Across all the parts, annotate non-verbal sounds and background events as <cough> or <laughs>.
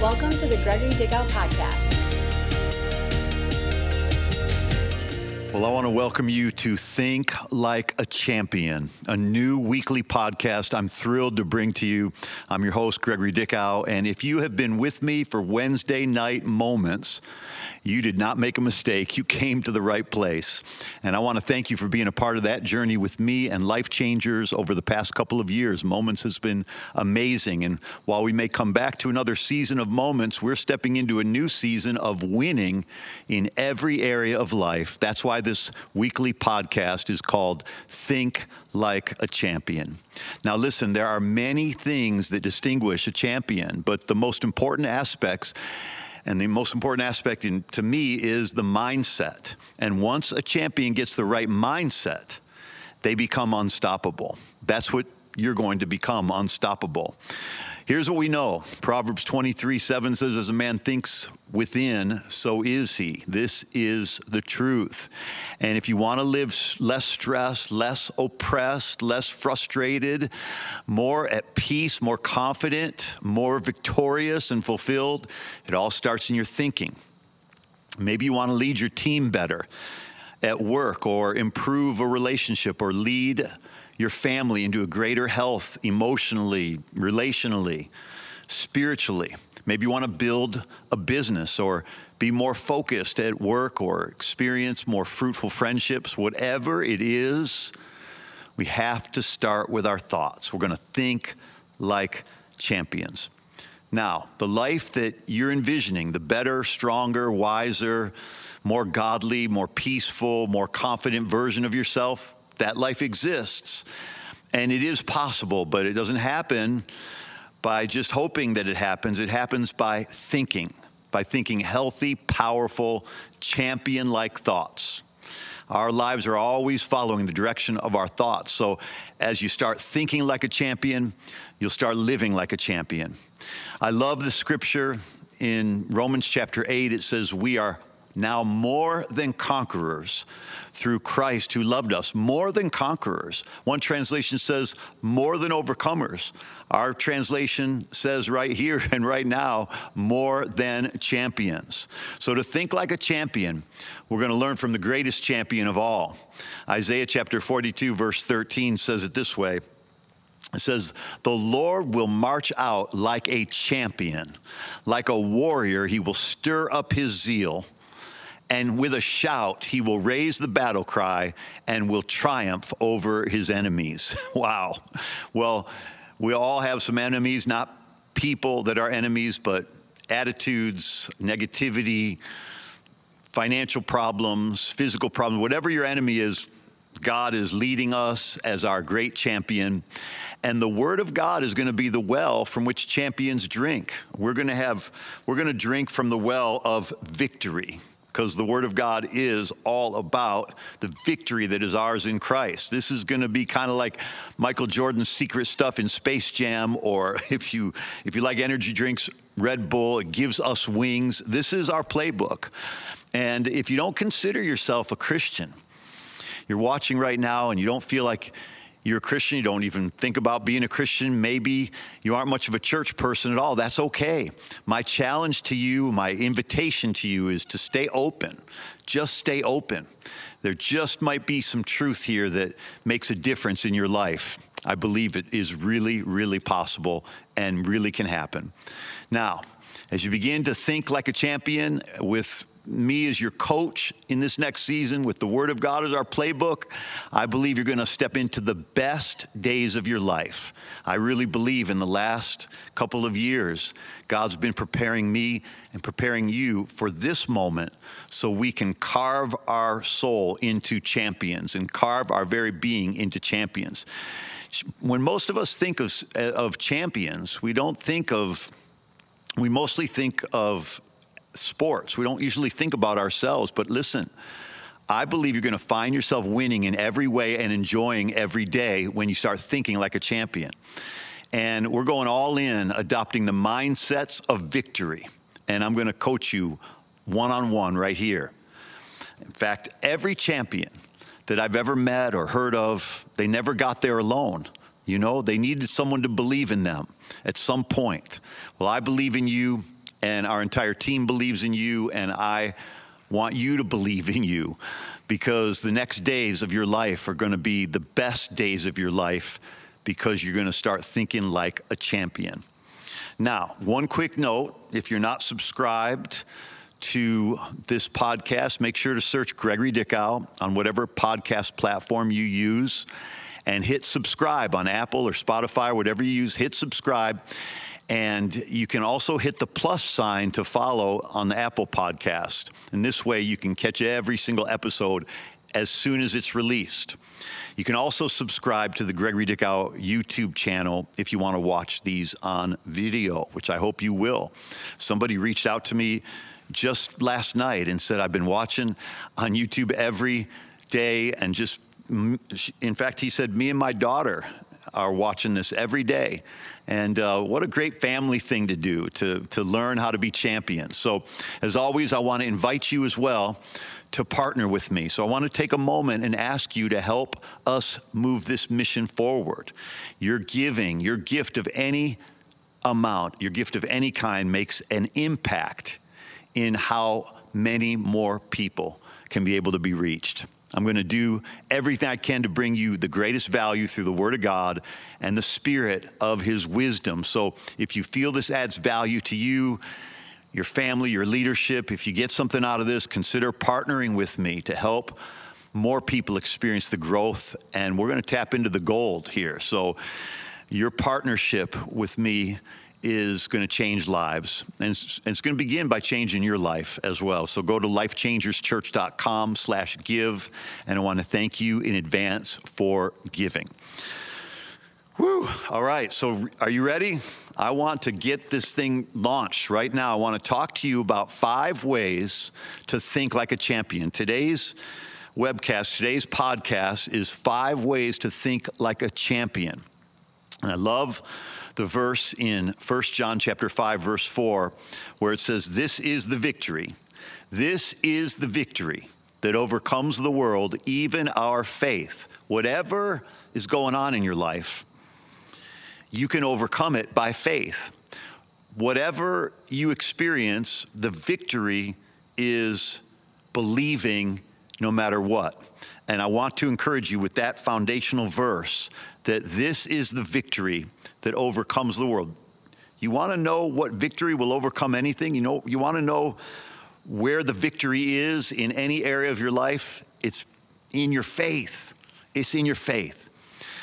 Welcome to the Gregory Dickow Podcast. Well, I want to welcome you to Think Like a Champion, a new weekly podcast I'm thrilled to bring to you. I'm your host, Gregory Dickow, and if you have been with me for Wednesday night moments, you did not make a mistake. You came to the right place. And I want to thank you for being a part of that journey with me and Life Changers over the past couple of years. Moments has been amazing. And while we may come back to another season of moments, we're stepping into a new season of winning in every area of life. That's why this weekly podcast is called Think Like a Champion. Now, listen, there are many things that distinguish a champion, but the most important aspects and the most important aspect in, to me is the mindset. And once a champion gets the right mindset, they become unstoppable. That's what you're going to become unstoppable. Here's what we know Proverbs 23 7 says, As a man thinks within, so is he. This is the truth. And if you want to live less stressed, less oppressed, less frustrated, more at peace, more confident, more victorious and fulfilled, it all starts in your thinking. Maybe you want to lead your team better at work or improve a relationship or lead your family into a greater health emotionally, relationally, spiritually. Maybe you want to build a business or be more focused at work or experience more fruitful friendships. Whatever it is, we have to start with our thoughts. We're going to think like champions. Now, the life that you're envisioning, the better, stronger, wiser, more godly, more peaceful, more confident version of yourself, that life exists. And it is possible, but it doesn't happen by just hoping that it happens. It happens by thinking, by thinking healthy, powerful, champion like thoughts. Our lives are always following the direction of our thoughts. So as you start thinking like a champion, you'll start living like a champion. I love the scripture in Romans chapter 8. It says, We are now more than conquerors through Christ who loved us, more than conquerors. One translation says more than overcomers. Our translation says right here <laughs> and right now, more than champions. So to think like a champion, we're going to learn from the greatest champion of all. Isaiah chapter 42, verse 13 says it this way. It says, The Lord will march out like a champion, like a warrior. He will stir up his zeal and with a shout, he will raise the battle cry and will triumph over his enemies. <laughs> wow. Well, we all have some enemies, not people that are enemies, but attitudes, negativity, financial problems, physical problems, whatever your enemy is, God is leading us as our great champion. And the word of God is going to be the well from which champions drink. We're going to have, we're going to drink from the well of victory because the Word of God is all about the victory that is ours in Christ. This is going to be kind of like Michael Jordan's secret stuff in Space Jam, or <laughs> if you if you like energy drinks, Red Bull. It gives us wings. This is our playbook. And if you don't consider yourself a Christian, you're watching right now and you don't feel like you're a Christian, you don't even think about being a Christian, maybe you aren't much of a church person at all, that's okay. My challenge to you, my invitation to you is to stay open. Just stay open. There just might be some truth here that makes a difference in your life. I believe it is really, really possible and really can happen. Now, as you begin to think like a champion with me as your coach in this next season with the Word of God as our playbook, I believe you're going to step into the best days of your life. I really believe in the last couple of years, God's been preparing me and preparing you for this moment so we can carve our soul into champions and carve our very being into champions. When most of us think of, of champions, we don't think of, we mostly think of sports. We don't usually think about ourselves, but listen, I believe you're going to find yourself winning in every way and enjoying every day when you start thinking like a champion. And we're going all in, adopting the mindsets of victory. And I'm going to coach you one on one right here. In fact, every champion that I've ever met or heard of, they never got there alone. You know, they needed someone to believe in them at some point. Well, I believe in you and our entire team believes in you, and I want you to believe in you because the next days of your life are going to be the best days of your life because you're going to start thinking like a champion. Now, one quick note if you're not subscribed, to this podcast, make sure to search Gregory Dickow on whatever podcast platform you use and hit subscribe on Apple or Spotify, whatever you use, hit subscribe. And you can also hit the plus sign to follow on the Apple podcast. And this way you can catch every single episode as soon as it's released. You can also subscribe to the Gregory Dickow YouTube channel if you want to watch these on video, which I hope you will. Somebody reached out to me just last night and said, I've been watching on YouTube every day and just, mm, in fact, he said, me and my daughter are watching this every day. And uh, what a great family thing to do to, to learn how to be champions. So, as always, I want to invite you as well to partner with me. So I want to take a moment and ask you to help us move this mission forward. Your giving, your gift of any amount, your gift of any kind makes an impact in how many more people can be able to be reached. I'm going to do everything I can to bring you the greatest value through the Word of God and the Spirit of His wisdom. So if you feel this adds value to you, your family, your leadership, if you get something out of this, consider partnering with me to help more people experience the growth. And we're going to tap into the gold here. So, your partnership with me is going to change lives. And it's, it's, going to begin by changing your life as well. So go to lifechangerschurch.com slash give. And I want to thank you in advance for giving. Whew. All right. So, are you ready? I want to get this thing launched right now. I want to talk to you about five ways to think like a champion. Today's webcast, today's podcast is five ways to think like a champion. And I love the verse in 1 John chapter 5 verse 4 where it says this is the victory. This is the victory that overcomes the world, even our faith. Whatever is going on in your life, you can overcome it by faith. Whatever you experience, the victory is believing no matter what. And I want to encourage you with that foundational verse that this is the victory that overcomes the world. You want to know what victory will overcome anything? You know, you want to know where the victory is in any area of your life? It's in your faith. It's in your faith.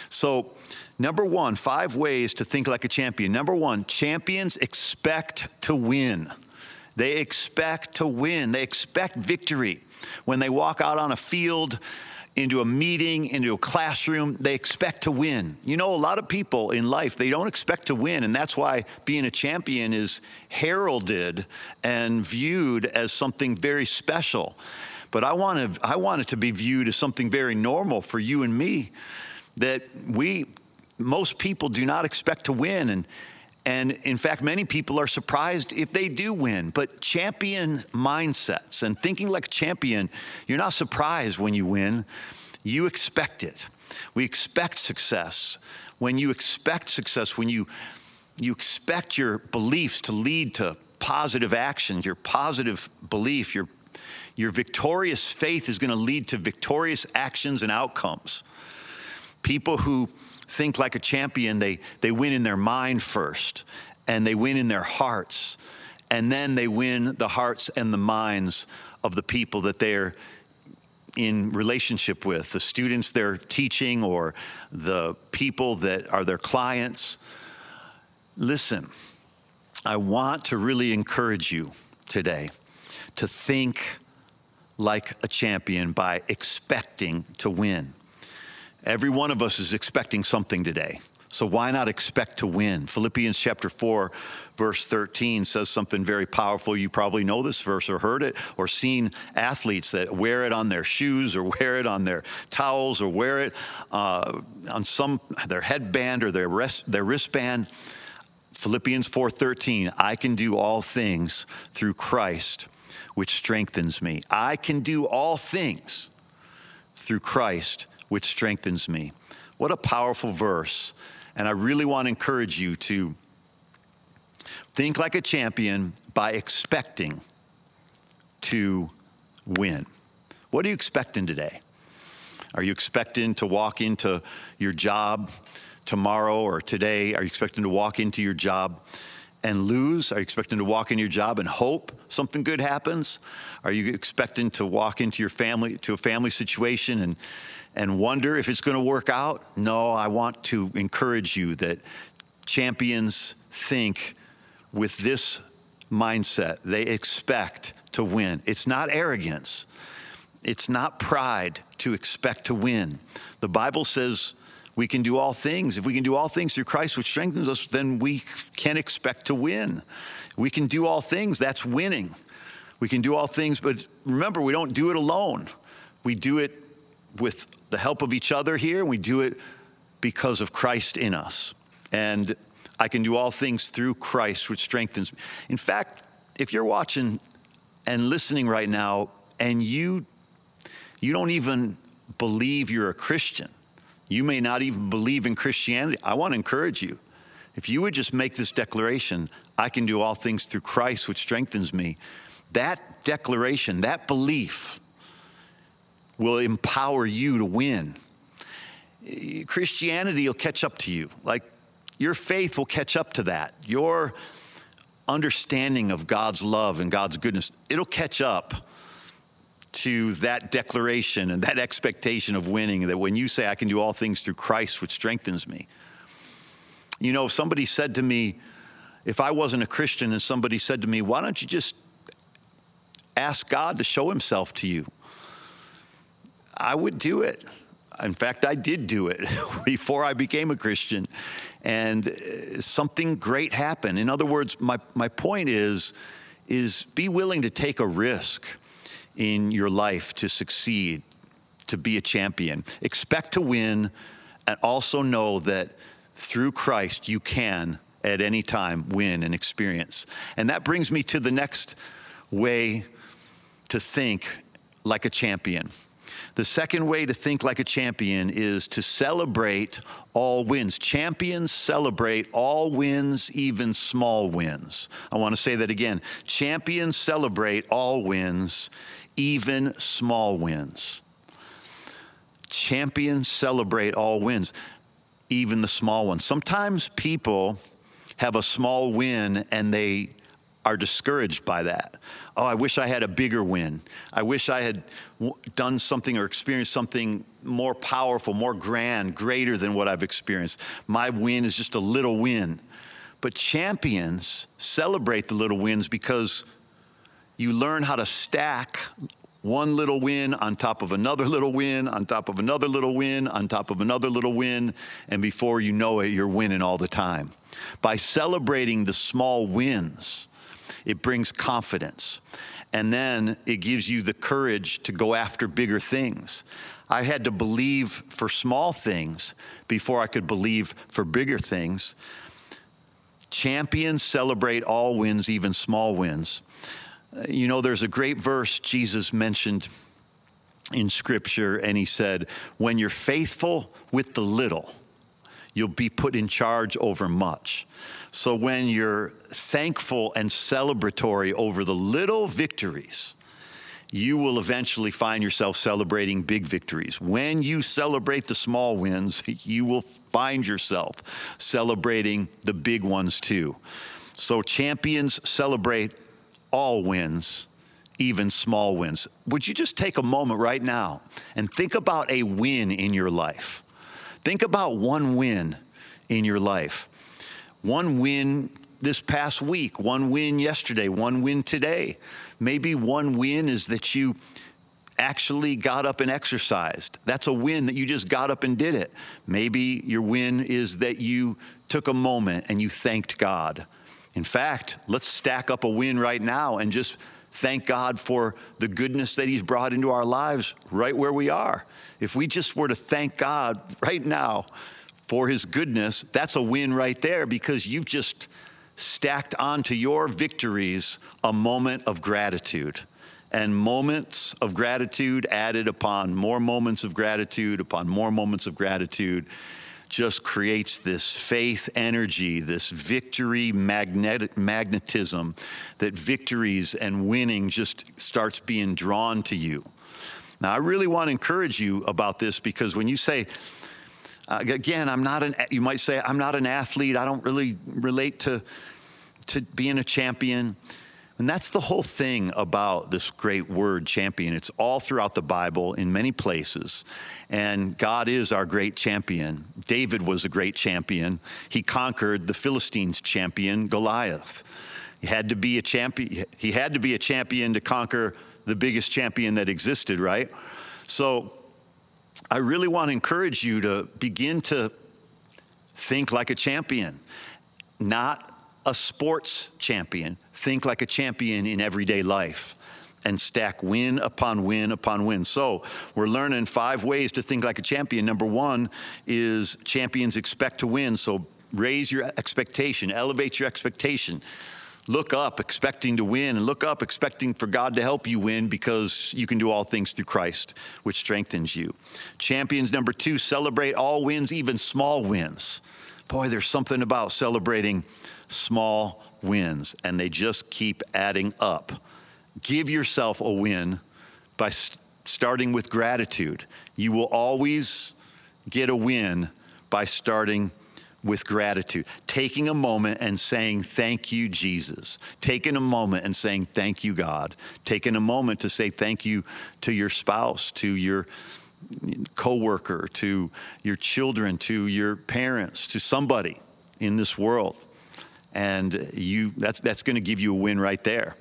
So, Number one, five ways to think like a champion. Number one, champions expect to win. They expect to win, they expect victory. When they walk out on a field, into a meeting, into a classroom, they expect to win. You know, a lot of people in life, they don't expect to win, and that's why being a champion is heralded and viewed as something very special. But I want, to, I want it to be viewed as something very normal for you and me that we most people do not expect to win. And, and in fact, many people are surprised if they do win. But champion mindsets and thinking like a champion, you're not surprised when you win. You expect it. We expect success. When you expect success, when you, you expect your beliefs to lead to positive actions, your positive belief, your, your victorious faith is going to lead to victorious actions and outcomes. People who think like a champion, they, they win in their mind first, and they win in their hearts, and then they win the hearts and the minds of the people that they're in relationship with, the students they're teaching or the people that are their clients. Listen, I want to really encourage you today to think like a champion by expecting to win. Every one of us is expecting something today. So why not expect to win? Philippians chapter 4, verse 13 says something very powerful. You probably know this verse or heard it or seen athletes that wear it on their shoes or wear it on their towels or wear it uh, on some their headband or their wrist, their wristband. Philippians 4:13, I can do all things through Christ which strengthens me. I can do all things through Christ which strengthens me. What a powerful verse. And I really want to encourage you to Think like a champion by expecting to win. What are you expecting today? Are you expecting to walk into your job tomorrow or today? Are you expecting to walk into your job and lose? Are you expecting to walk into your job and hope something good happens? Are you expecting to walk into your family to a family situation and and wonder if it's going to work out? No, I want to encourage you that champions think with this mindset. They expect to win. It's not arrogance. It's not pride to expect to win. The Bible says we can do all things. If we can do all things through Christ, which strengthens us, then we can expect to win. We can do all things. That's winning. We can do all things, but remember, we don't do it alone. We do it with the help of each other here, and we do it because of Christ in us. And I can do all things through Christ, which strengthens me. In fact, if you're watching and listening right now, and you you don't even believe you're a Christian, you may not even believe in Christianity. I want to encourage you. If you would just make this declaration, I can do all things through Christ, which strengthens me, that declaration, that belief will empower you to win. Christianity will catch up to you. Like your faith will catch up to that. Your understanding of God's love and God's goodness, it'll catch up to that declaration and that expectation of winning that when you say, I can do all things through Christ, which strengthens me. You know, if somebody said to me, if I wasn't a Christian and somebody said to me, why don't you just ask God to show himself to you? I would do it. In fact, I did do it <laughs> before I became a Christian. And uh, something great happened. In other words, my, my point is, is be willing to take a risk in your life to succeed, to be a champion. Expect to win, and also know that through Christ you can at any time win and experience. And that brings me to the next way to think like a champion. The second way to think like a champion is to celebrate all wins. Champions celebrate all wins, even small wins. I want to say that again. Champions celebrate all wins, even small wins. Champions celebrate all wins, even the small ones. Sometimes people have a small win and they are discouraged by that. Oh, I wish I had a bigger win. I wish I had done something or experienced something more powerful, more grand, greater than what I've experienced. My win is just a little win. But champions celebrate the little wins because you learn how to stack one little win on top of another little win, on top of another little win, on top of another little win, and before you know it, you're winning all the time. By celebrating the small wins, it brings confidence. And then it gives you the courage to go after bigger things. I had to believe for small things before I could believe for bigger things. Champions celebrate all wins, even small wins. Uh, you know, there's a great verse Jesus mentioned in Scripture, and he said, When you're faithful with the little, you'll be put in charge over much. So when you're thankful and celebratory over the little victories, you will eventually find yourself celebrating big victories. When you celebrate the small wins, <laughs> you will find yourself celebrating the big ones too. So champions celebrate all wins, even small wins. Would you just take a moment right now and think about a win in your life? Think about one win in your life. One win this past week, one win yesterday, one win today. Maybe one win is that you actually got up and exercised. That's a win that you just got up and did it. Maybe your win is that you took a moment and you thanked God. In fact, let's stack up a win right now and just thank God for the goodness that He's brought into our lives right where we are. If we just were to thank God right now for His goodness, that's a win right there because you've just stacked onto your victories a moment of gratitude. And moments of gratitude added upon more moments of gratitude, upon more moments of gratitude just creates this faith energy, this victory magnetism, that victories and winning just starts being drawn to you. Now, I really want to encourage you about this because when you say, uh, again, I'm not an, you might say, I'm not an athlete, I don't really relate to, to being a champion. And that's the whole thing about this great word champion. It's all throughout the Bible in many places. And God is our great champion. David was a great champion. He conquered the Philistines' champion, Goliath. He had to be a champion. He had to be a champion to conquer the biggest champion that existed, right? So I really want to encourage you to begin to think like a champion, not a sports champion. Think like a champion in everyday life and stack win upon win upon win. So, we're learning five ways to think like a champion. Number one is champions expect to win. So, raise your expectation, elevate your expectation. Look up expecting to win, and look up expecting for God to help you win because you can do all things through Christ, which strengthens you. Champions number two, celebrate all wins, even small wins. Boy, there's something about celebrating small wins, and they just keep adding up. Give yourself a win by st- starting with gratitude. You will always get a win by starting with gratitude, taking a moment and saying, Thank you, Jesus. Taking a moment and saying, Thank you, God. Taking a moment to say thank you to your spouse, to your coworker, to your children, to your parents, to somebody in this world and you that's that's going to give you a win right there.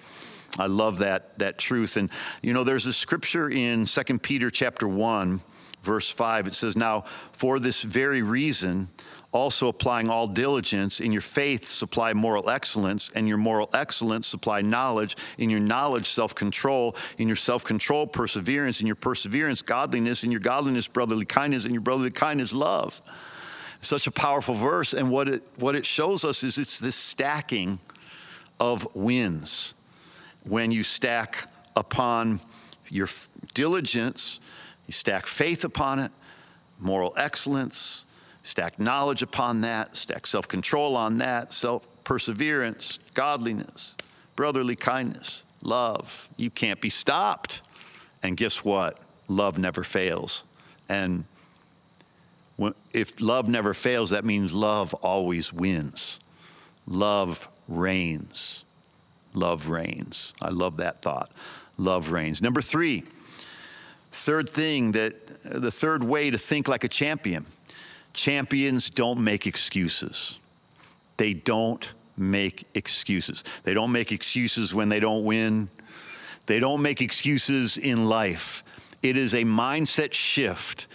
I love that that truth. And you know, there's a scripture in 2 Peter chapter 1, verse 5. It says, Now for this very reason, also applying all diligence, in your faith supply moral excellence, and your moral excellence supply knowledge, in your knowledge, self-control, in your self-control, perseverance, in your perseverance, godliness, in your godliness, brotherly kindness, in your brotherly kindness, love such a powerful verse. And what it, what it shows us is it's this stacking of wins. When you stack upon your diligence, you stack faith upon it, moral excellence, stack knowledge upon that, stack self control on that, self perseverance, godliness, brotherly kindness, love. You can't be stopped. And guess what? Love never fails. And if love never fails, that means love always wins. Love reigns. Love reigns. I love that thought. Love reigns. Number three, third thing that the third way to think like a champion champions don't make excuses. They don't make excuses. They don't make excuses when they don't win. They don't make excuses in life. It is a mindset shift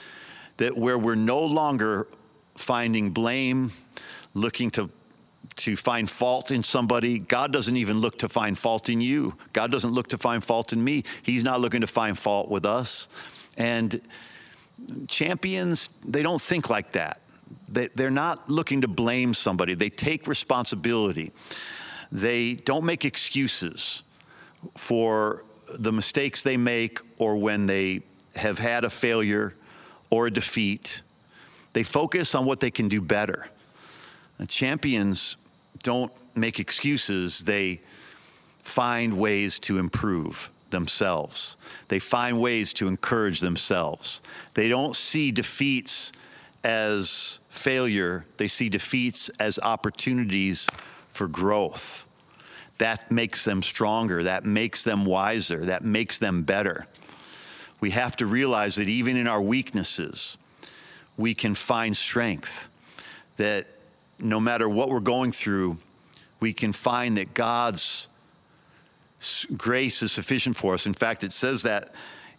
that where we're no longer finding blame, looking to to find fault in somebody. God doesn't even look to find fault in you. God doesn't look to find fault in me. He's not looking to find fault with us. And champions, they don't think like that. They, they're not looking to blame somebody, they take responsibility. They don't make excuses for the mistakes they make or when they have had a failure or a defeat. They focus on what they can do better. And champions don't make excuses, they find ways to improve themselves. They find ways to encourage themselves. They don't see defeats as failure, they see defeats as opportunities for growth. That makes them stronger, that makes them wiser, that makes them better we have to realize that even in our weaknesses, we can find strength. That no matter what we're going through, we can find that God's grace is sufficient for us. In fact, it says that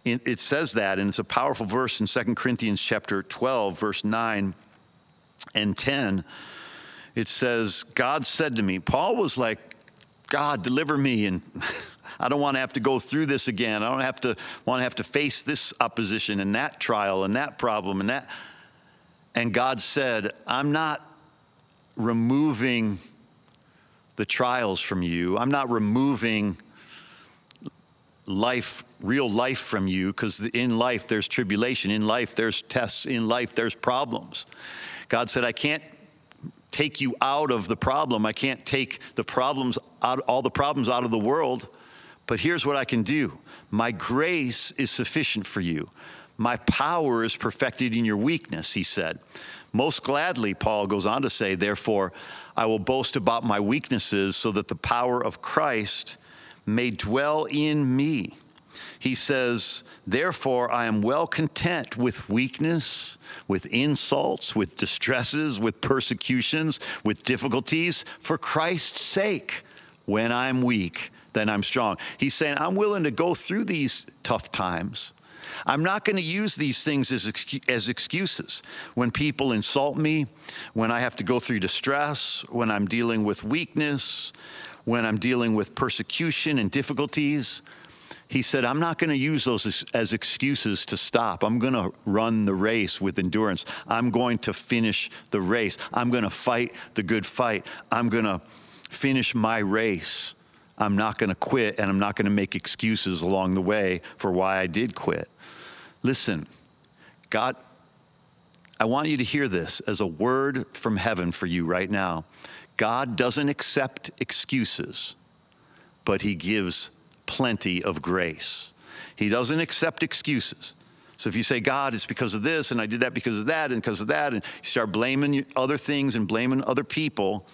it says that, and it's a powerful verse in 2 Corinthians chapter 12, verse 9 and 10. It says, God said to me, Paul was like, God, deliver me. And <laughs> I don't want to have to go through this again. I don't have to want to have to face this opposition and that trial and that problem and that. And God said, I'm not removing the trials from you. I'm not removing life, real life from you, because in life there's tribulation, in life there's tests, in life there's problems. God said, I can't take you out of the problem. I can't take the problems out, all the problems out of the world, but here's what I can do. My grace is sufficient for you. My power is perfected in your weakness, he said. Most gladly, Paul goes on to say, therefore, I will boast about my weaknesses so that the power of Christ may dwell in me. He says, Therefore, I am well content with weakness, with insults, with distresses, with persecutions, with difficulties, for Christ's sake. When I'm weak, then I'm strong. He's saying, I'm willing to go through these tough times. I'm not going to use these things as, as excuses. When people insult me, when I have to go through distress, when I'm dealing with weakness, when I'm dealing with persecution and difficulties, he said, I'm not going to use those as, excuses to stop. I'm going to run the race with endurance. I'm going to finish the race. I'm going to fight the good fight. I'm going to finish my race. I'm not going to quit and I'm not going to make excuses along the way for why I did quit. Listen, God, I want you to hear this as a word from heaven for you right now. God doesn't accept excuses, but He gives plenty of grace. He doesn't accept excuses. So if you say, God, it's because of this, and I did that because of that, and because of that, and you start blaming other things and blaming other people,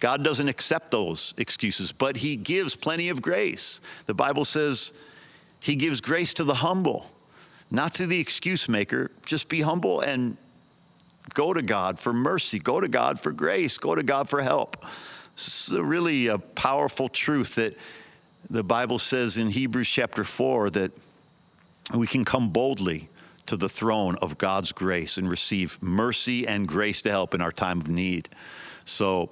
God doesn't accept those excuses, but He gives plenty of grace. The Bible says He gives grace to the humble not to the excuse maker. Just be humble and go to God for mercy, go to God for grace, go to God for help. This is a really a powerful truth that the Bible says in Hebrews chapter 4 that we can come boldly to the throne of God's grace and receive mercy and grace to help in our time of need. So,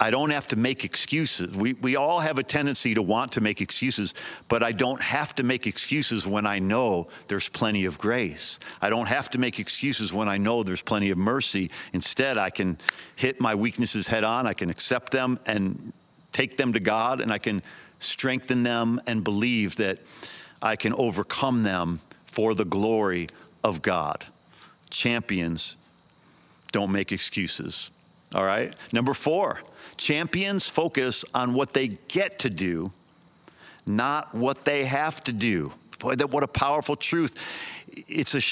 I don't have to make excuses. We, we all have a tendency to want to make excuses, but I don't have to make excuses when I know there's plenty of grace. I don't have to make excuses when I know there's plenty of mercy. Instead, I can hit my weaknesses head on, I can accept them and take them to God, and I can strengthen them and believe that I can overcome them for the glory of God. Champions don't make excuses. All right. Number four, champions focus on what they get to do, not what they have to do. Boy, that what a powerful truth. It's a,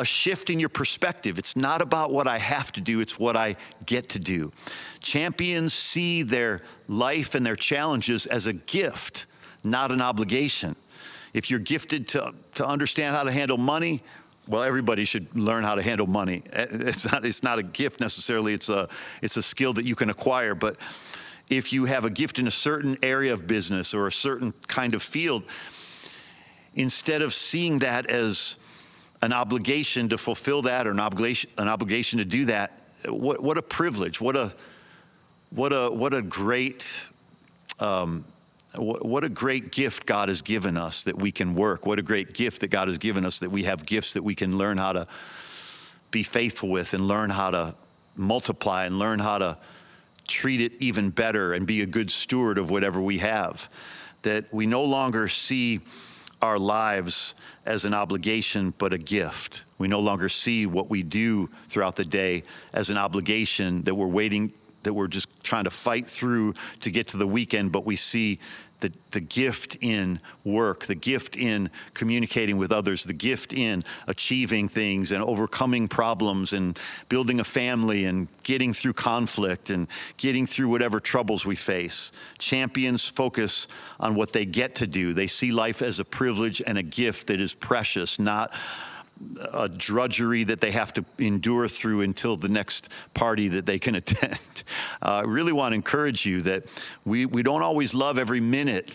a shift in your perspective. It's not about what I have to do, it's what I get to do. Champions see their life and their challenges as a gift, not an obligation. If you're gifted to, to understand how to handle money, well, everybody should learn how to handle money. <laughs> It's not, it's not a gift necessarily, it's a, it's a skill that you can acquire. But if you have a gift in a certain area of business or a certain kind of field, instead of seeing that as an obligation to fulfill that or an obligation, an obligation to do that, what, what a privilege, what a, what a, what a great um, what a great gift God has given us that we can work. What a great gift that God has given us that we have gifts that we can learn how to be faithful with and learn how to multiply and learn how to treat it even better and be a good steward of whatever we have. That we no longer see our lives as an obligation, but a gift. We no longer see what we do throughout the day as an obligation that we're waiting that we're just trying to fight through to get to the weekend, but we see the, the gift in work, the gift in communicating with others, the gift in achieving things and overcoming problems and building a family and getting through conflict and getting through whatever troubles we face. Champions focus on what they get to do. They see life as a privilege and a gift that is precious, not a drudgery that they have to endure through until the next party that they can <laughs> attend. Uh, I really want to encourage you that we, we don't always love every minute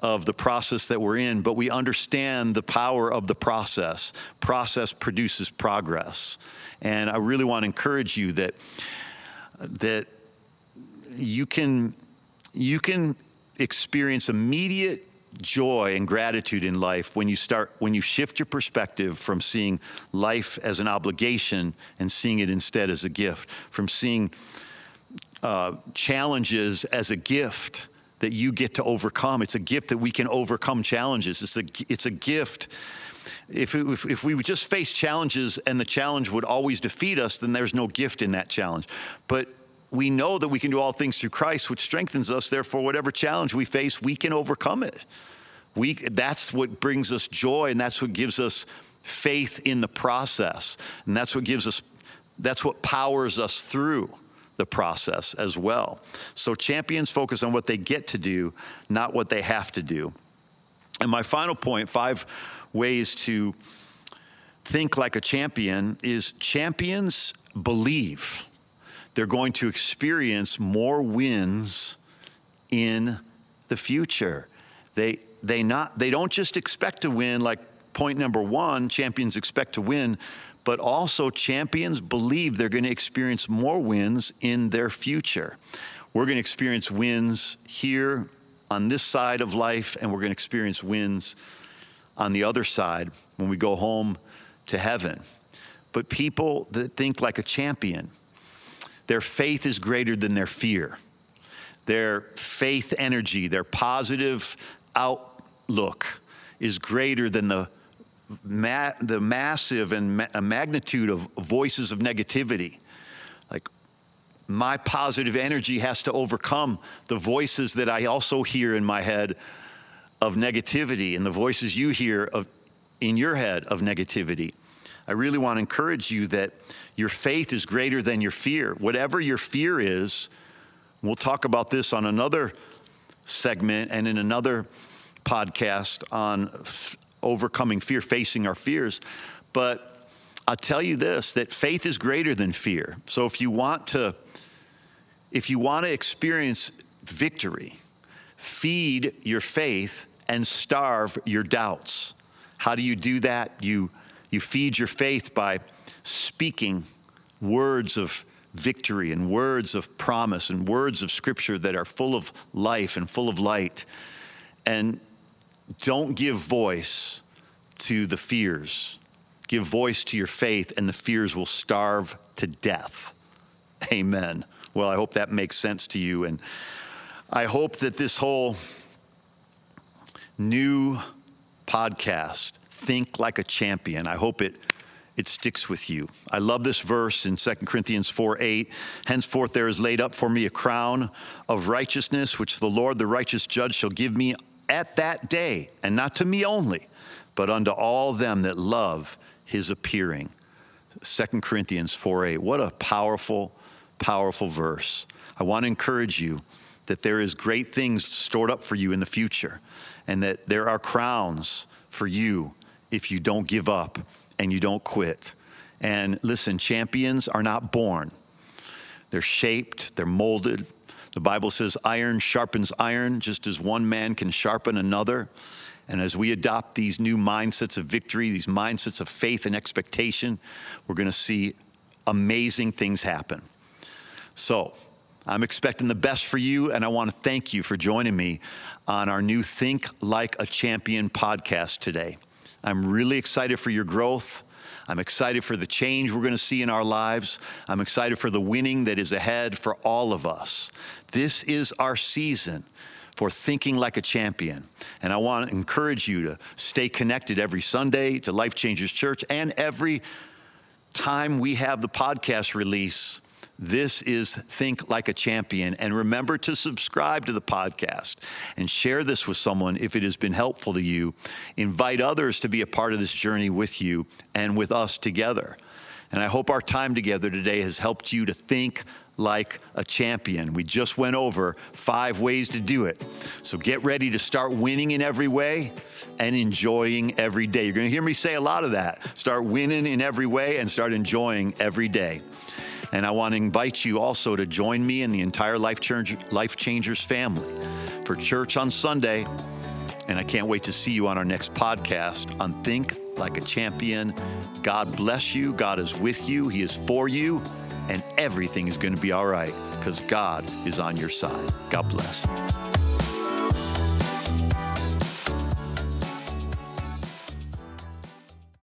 of the process that we're in, but we understand the power of the process. Process produces progress. And I really want to encourage you that, that you can, you can experience immediate joy and gratitude in life when you start when you shift your perspective from seeing life as an obligation and seeing it instead as a gift from seeing uh, challenges as a gift that you get to overcome. It's a gift that we can overcome challenges. It's a, it's a gift. If, if, if we would just face challenges and the challenge would always defeat us, then there's no gift in that challenge. But we know that we can do all things through Christ, which strengthens us. Therefore, whatever challenge we face, we can overcome it. We, that's what brings us joy, and that's what gives us faith in the process. And that's what gives us, that's what powers us through the process as well. So champions focus on what they get to do, not what they have to do. And my final point five ways to think like a champion is champions believe they're going to experience more wins in the future. They, they, not, they don't just expect to win, like point number one, champions expect to win, but also champions believe they're going to experience more wins in their future. We're going to experience wins here on this side of life, and we're going to experience wins on the other side when we go home to heaven. But people that think like a champion, their faith is greater than their fear. Their faith energy, their positive outlook is greater than the, ma- the massive and ma- magnitude of voices of negativity. Like, my positive energy has to overcome the voices that I also hear in my head of negativity and the voices you hear of, in your head of negativity. I really want to encourage you that your faith is greater than your fear. Whatever your fear is, we'll talk about this on another segment and in another podcast on f- overcoming fear, facing our fears. But I'll tell you this that faith is greater than fear. So if you want to if you want to experience victory, feed your faith and starve your doubts. How do you do that? You you feed your faith by speaking words of victory and words of promise and words of scripture that are full of life and full of light. And don't give voice to the fears. Give voice to your faith, and the fears will starve to death. Amen. Well, I hope that makes sense to you. And I hope that this whole new podcast, Think Like a Champion, I hope it it sticks with you. I love this verse in 2 Corinthians 4 8. Henceforth there is laid up for me a crown of righteousness, which the Lord, the righteous judge, shall give me at that day, and not to me only, but unto all them that love his appearing. 2 Corinthians 4 8. What a powerful, powerful verse. I want to encourage you that there is great things stored up for you in the future, and that there are crowns for you if you don't give up and you don't quit. And listen, champions are not born, they're shaped, they're molded. The Bible says iron sharpens iron, just as one man can sharpen another. And as we adopt these new mindsets of victory, these mindsets of faith and expectation, we're going to see amazing things happen. So, I'm expecting the best for you, and I want to thank you for joining me on our new Think Like a Champion podcast today. I'm really excited for your growth. I'm excited for the change we're going to see in our lives. I'm excited for the winning that is ahead for all of us. This is our season for thinking like a champion. And I want to encourage you to stay connected every Sunday to Life Changers Church and every time we have the podcast release this is Think Like a Champion. And remember to subscribe to the podcast and share this with someone if it has been helpful to you. Invite others to be a part of this journey with you and with us together. And I hope our time together today has helped you to think like a champion. We just went over five ways to do it. So get ready to start winning in every way and enjoying every day. You're going to hear me say a lot of that. Start winning in every way and start enjoying every day. And I want to invite you also to join me and the entire Life, Life Changers family for church on Sunday. And I can't wait to see you on our next podcast on Think Like a Champion. God bless you. God is with you. He is for you. And everything is going to be all right because God is on your side. God bless.